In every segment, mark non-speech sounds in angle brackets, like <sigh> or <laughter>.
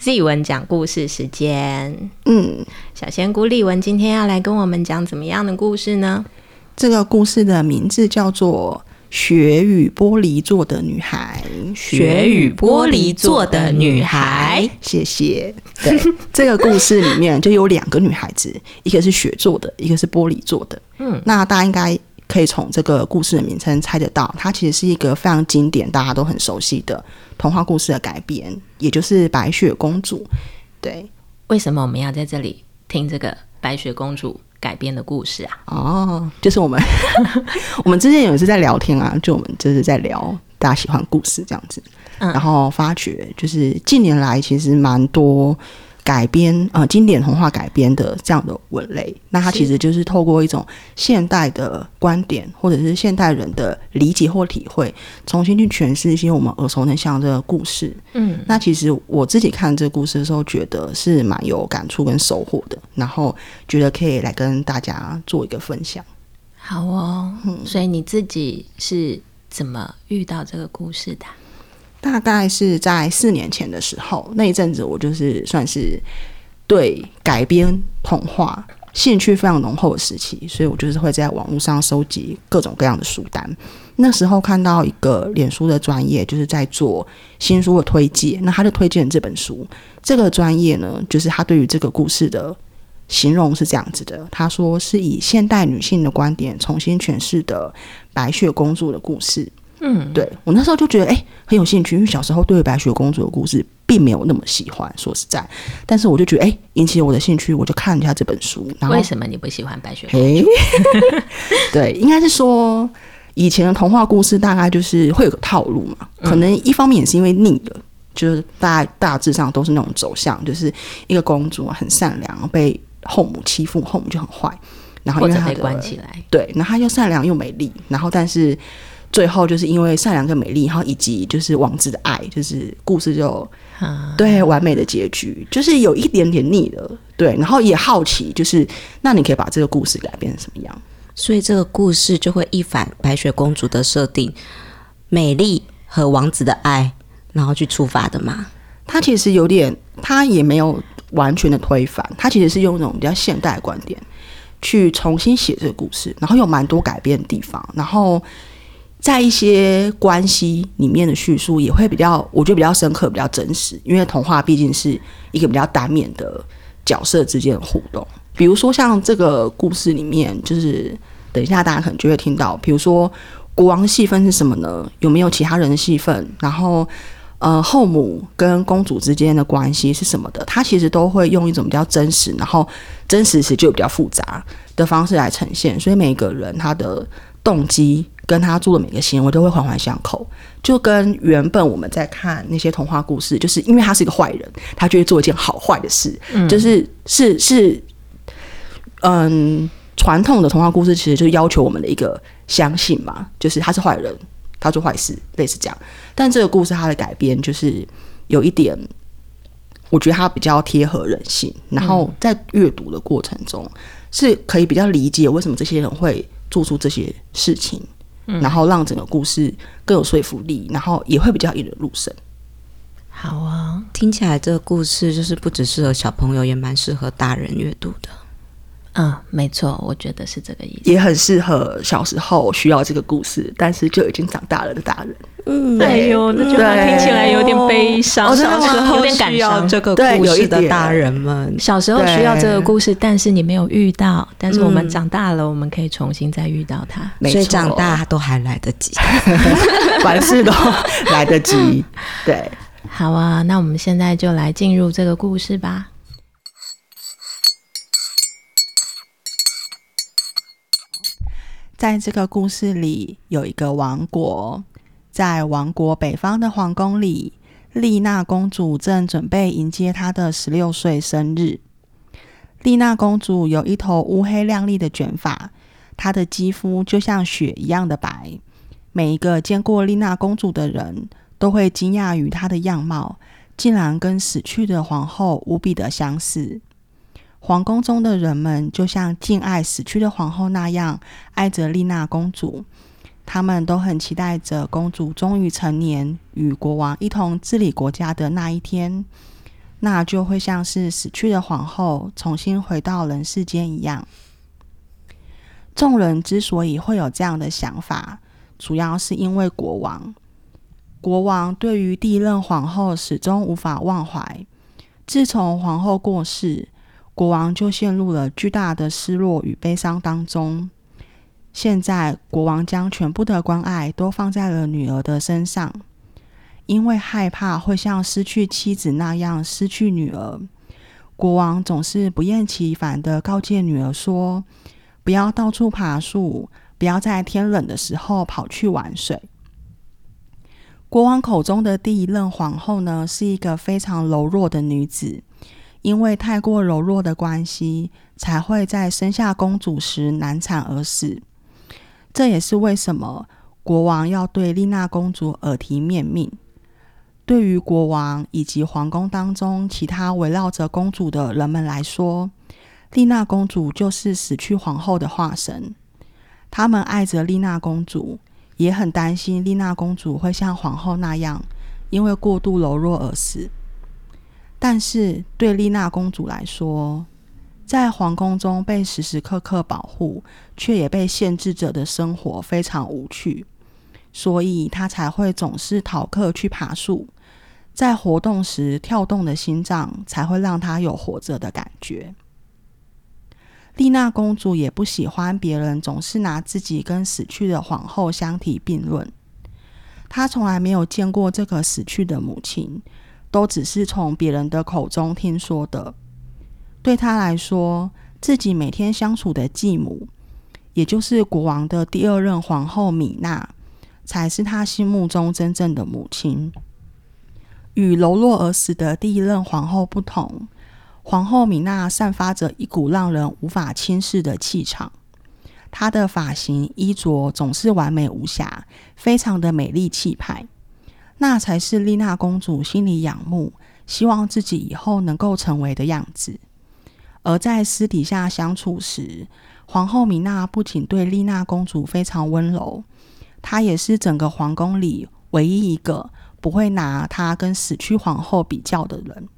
Z 文讲故事时间。嗯，小仙姑丽文今天要来跟我们讲怎么样的故事呢？这个故事的名字叫做《雪与玻璃做的女孩》。雪与玻璃做的女孩，谢谢。对，<laughs> 这个故事里面就有两个女孩子，一个是雪做的，一个是玻璃做的。嗯，那大家应该。可以从这个故事的名称猜得到，它其实是一个非常经典、大家都很熟悉的童话故事的改编，也就是《白雪公主》。对，为什么我们要在这里听这个白雪公主改编的故事啊？哦，就是我们 <laughs> 我们之前有一次在聊天啊，就我们就是在聊大家喜欢故事这样子，嗯，然后发觉就是近年来其实蛮多。改编呃经典童话改编的这样的文类，那它其实就是透过一种现代的观点，或者是现代人的理解或体会，重新去诠释一些我们耳熟能详的故事。嗯，那其实我自己看这个故事的时候，觉得是蛮有感触跟收获的，然后觉得可以来跟大家做一个分享。好哦，嗯，所以你自己是怎么遇到这个故事的？大概是在四年前的时候，那一阵子我就是算是对改编童话兴趣非常浓厚的时期，所以我就是会在网络上收集各种各样的书单。那时候看到一个脸书的专业，就是在做新书的推荐，那他就推荐这本书。这个专业呢，就是他对于这个故事的形容是这样子的：他说是以现代女性的观点重新诠释的白雪公主的故事。嗯，对，我那时候就觉得哎、欸、很有兴趣，因为小时候对白雪公主的故事并没有那么喜欢，说实在，但是我就觉得哎、欸、引起了我的兴趣，我就看了一下这本书。然后为什么你不喜欢白雪公主？欸、<laughs> 对，应该是说以前的童话故事大概就是会有个套路嘛，可能一方面也是因为腻了，就是大大致上都是那种走向，就是一个公主很善良，被后母欺负，后母就很坏，然后因为她被关起来，对，然后她又善良又美丽，然后但是。最后就是因为善良跟美丽，然后以及就是王子的爱，就是故事就对完美的结局，就是有一点点腻了，对，然后也好奇，就是那你可以把这个故事改变成什么样？所以这个故事就会一反白雪公主的设定，美丽和王子的爱，然后去出发的嘛。他其实有点，他也没有完全的推翻，他其实是用一种比较现代的观点去重新写这个故事，然后有蛮多改变的地方，然后。在一些关系里面的叙述也会比较，我觉得比较深刻，比较真实。因为童话毕竟是一个比较单面的角色之间的互动。比如说像这个故事里面，就是等一下大家可能就会听到，比如说国王戏份是什么呢？有没有其他人的戏份？然后呃，后母跟公主之间的关系是什么的？他其实都会用一种比较真实，然后真实时就比较复杂的方式来呈现。所以每个人他的动机。跟他做的每个行为都会环环相扣，就跟原本我们在看那些童话故事，就是因为他是一个坏人，他就会做一件好坏的事，嗯、就是是是，嗯，传统的童话故事其实就是要求我们的一个相信嘛，就是他是坏人，他做坏事，类似这样。但这个故事它的改编就是有一点，我觉得它比较贴合人性，然后在阅读的过程中是可以比较理解为什么这些人会做出这些事情。然后让整个故事更有说服力，然后也会比较引人入胜。好啊，听起来这个故事就是不只适合小朋友，也蛮适合大人阅读的。嗯，没错，我觉得是这个意思。也很适合小时候需要这个故事，但是就已经长大了的大人。嗯，哎呦，那句话听起来有点悲伤。小时候有点感伤，这个故事的大人们，小时候需要这个故事，但是你没有遇到。但是我们长大了，我们可以重新再遇到它。所以长大都还来得及，<laughs> 凡事都来得及。<laughs> 对，好啊，那我们现在就来进入这个故事吧。在这个故事里，有一个王国，在王国北方的皇宫里，丽娜公主正准备迎接她的十六岁生日。丽娜公主有一头乌黑亮丽的卷发，她的肌肤就像雪一样的白。每一个见过丽娜公主的人都会惊讶于她的样貌，竟然跟死去的皇后无比的相似。皇宫中的人们就像敬爱死去的皇后那样爱着丽娜公主，他们都很期待着公主终于成年，与国王一同治理国家的那一天。那就会像是死去的皇后重新回到人世间一样。众人之所以会有这样的想法，主要是因为国王。国王对于第一任皇后始终无法忘怀。自从皇后过世，国王就陷入了巨大的失落与悲伤当中。现在，国王将全部的关爱都放在了女儿的身上，因为害怕会像失去妻子那样失去女儿。国王总是不厌其烦地告诫女儿说：“不要到处爬树，不要在天冷的时候跑去玩水。”国王口中的第一任皇后呢，是一个非常柔弱的女子，因为太过柔弱的关系，才会在生下公主时难产而死。这也是为什么国王要对丽娜公主耳提面命。对于国王以及皇宫当中其他围绕着公主的人们来说，丽娜公主就是死去皇后的化身。他们爱着丽娜公主。也很担心丽娜公主会像皇后那样，因为过度柔弱而死。但是对丽娜公主来说，在皇宫中被时时刻刻保护，却也被限制着的生活非常无趣，所以她才会总是逃课去爬树。在活动时跳动的心脏，才会让她有活着的感觉。丽娜公主也不喜欢别人总是拿自己跟死去的皇后相提并论。她从来没有见过这个死去的母亲，都只是从别人的口中听说的。对她来说，自己每天相处的继母，也就是国王的第二任皇后米娜，才是她心目中真正的母亲。与柔弱而死的第一任皇后不同。皇后米娜散发着一股让人无法轻视的气场，她的发型、衣着总是完美无瑕，非常的美丽气派，那才是丽娜公主心里仰慕、希望自己以后能够成为的样子。而在私底下相处时，皇后米娜不仅对丽娜公主非常温柔，她也是整个皇宫里唯一一个不会拿她跟死去皇后比较的人。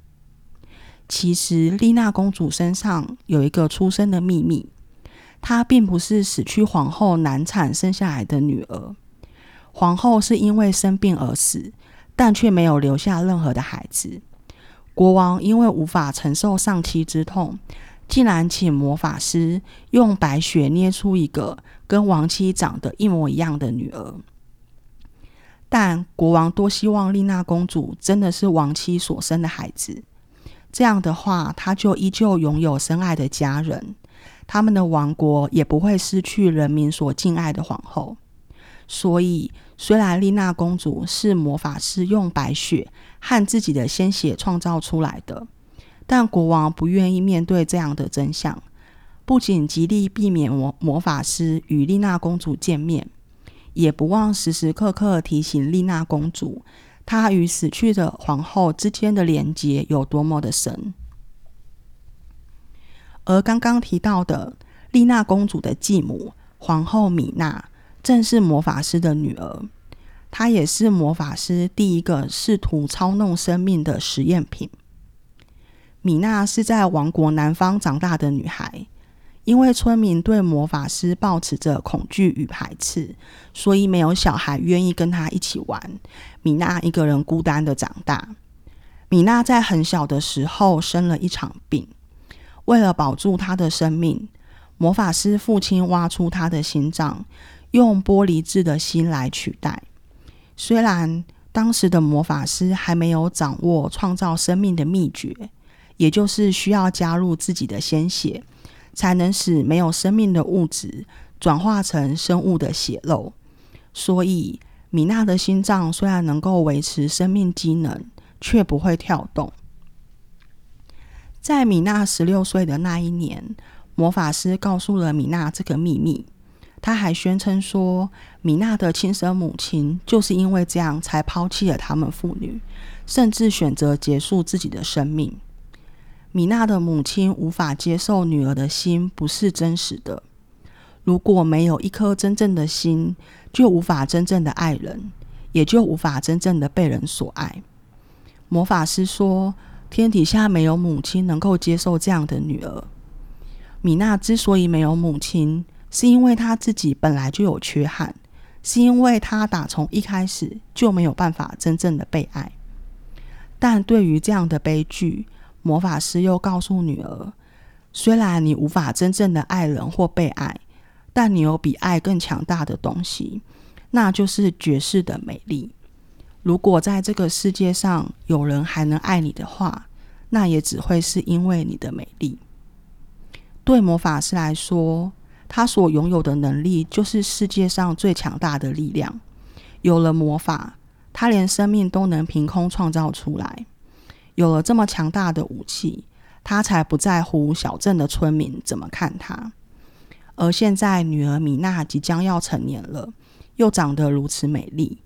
其实，丽娜公主身上有一个出生的秘密，她并不是死去皇后难产生下来的女儿。皇后是因为生病而死，但却没有留下任何的孩子。国王因为无法承受丧妻之痛，竟然请魔法师用白雪捏出一个跟亡妻长得一模一样的女儿。但国王多希望丽娜公主真的是亡妻所生的孩子。这样的话，他就依旧拥有深爱的家人，他们的王国也不会失去人民所敬爱的皇后。所以，虽然丽娜公主是魔法师用白雪和自己的鲜血创造出来的，但国王不愿意面对这样的真相，不仅极力避免魔魔法师与丽娜公主见面，也不忘时时刻刻提醒丽娜公主。她与死去的皇后之间的连结有多么的深？而刚刚提到的丽娜公主的继母皇后米娜，正是魔法师的女儿。她也是魔法师第一个试图操弄生命的实验品。米娜是在王国南方长大的女孩。因为村民对魔法师抱持着恐惧与排斥，所以没有小孩愿意跟他一起玩。米娜一个人孤单的长大。米娜在很小的时候生了一场病，为了保住她的生命，魔法师父亲挖出她的心脏，用玻璃制的心来取代。虽然当时的魔法师还没有掌握创造生命的秘诀，也就是需要加入自己的鲜血。才能使没有生命的物质转化成生物的血肉。所以，米娜的心脏虽然能够维持生命机能，却不会跳动。在米娜十六岁的那一年，魔法师告诉了米娜这个秘密。他还宣称说，米娜的亲生母亲就是因为这样才抛弃了他们父女，甚至选择结束自己的生命。米娜的母亲无法接受女儿的心不是真实的。如果没有一颗真正的心，就无法真正的爱人，也就无法真正的被人所爱。魔法师说，天底下没有母亲能够接受这样的女儿。米娜之所以没有母亲，是因为他自己本来就有缺憾，是因为他打从一开始就没有办法真正的被爱。但对于这样的悲剧，魔法师又告诉女儿：虽然你无法真正的爱人或被爱，但你有比爱更强大的东西，那就是绝世的美丽。如果在这个世界上有人还能爱你的话，那也只会是因为你的美丽。对魔法师来说，他所拥有的能力就是世界上最强大的力量。有了魔法，他连生命都能凭空创造出来。有了这么强大的武器，他才不在乎小镇的村民怎么看他。而现在，女儿米娜即将要成年了，又长得如此美丽。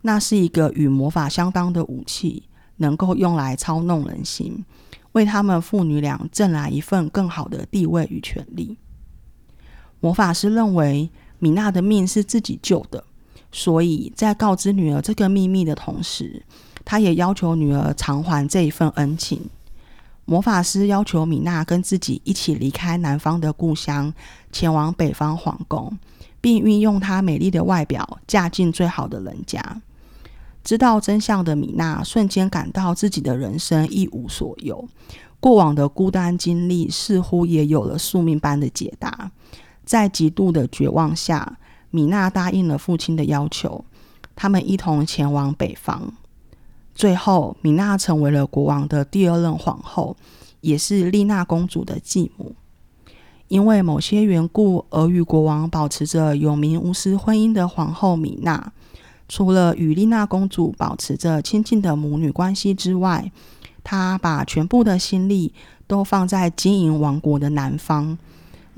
那是一个与魔法相当的武器，能够用来操弄人心，为他们父女俩挣来一份更好的地位与权利。魔法师认为米娜的命是自己救的，所以在告知女儿这个秘密的同时，他也要求女儿偿还这一份恩情。魔法师要求米娜跟自己一起离开南方的故乡，前往北方皇宫，并运用她美丽的外表嫁进最好的人家。知道真相的米娜瞬间感到自己的人生一无所有，过往的孤单经历似乎也有了宿命般的解答。在极度的绝望下，米娜答应了父亲的要求，他们一同前往北方。最后，米娜成为了国王的第二任皇后，也是丽娜公主的继母。因为某些缘故而与国王保持着有名无实婚姻的皇后米娜。除了与丽娜公主保持着亲近的母女关系之外，她把全部的心力都放在经营王国的南方，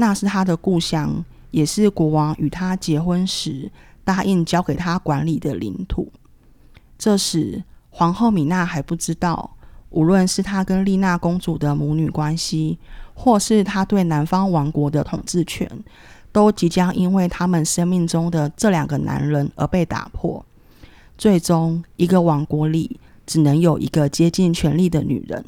那是她的故乡，也是国王与她结婚时答应交给她管理的领土。这时，皇后米娜还不知道，无论是她跟丽娜公主的母女关系，或是她对南方王国的统治权。都即将因为他们生命中的这两个男人而被打破，最终一个王国里只能有一个接近权力的女人。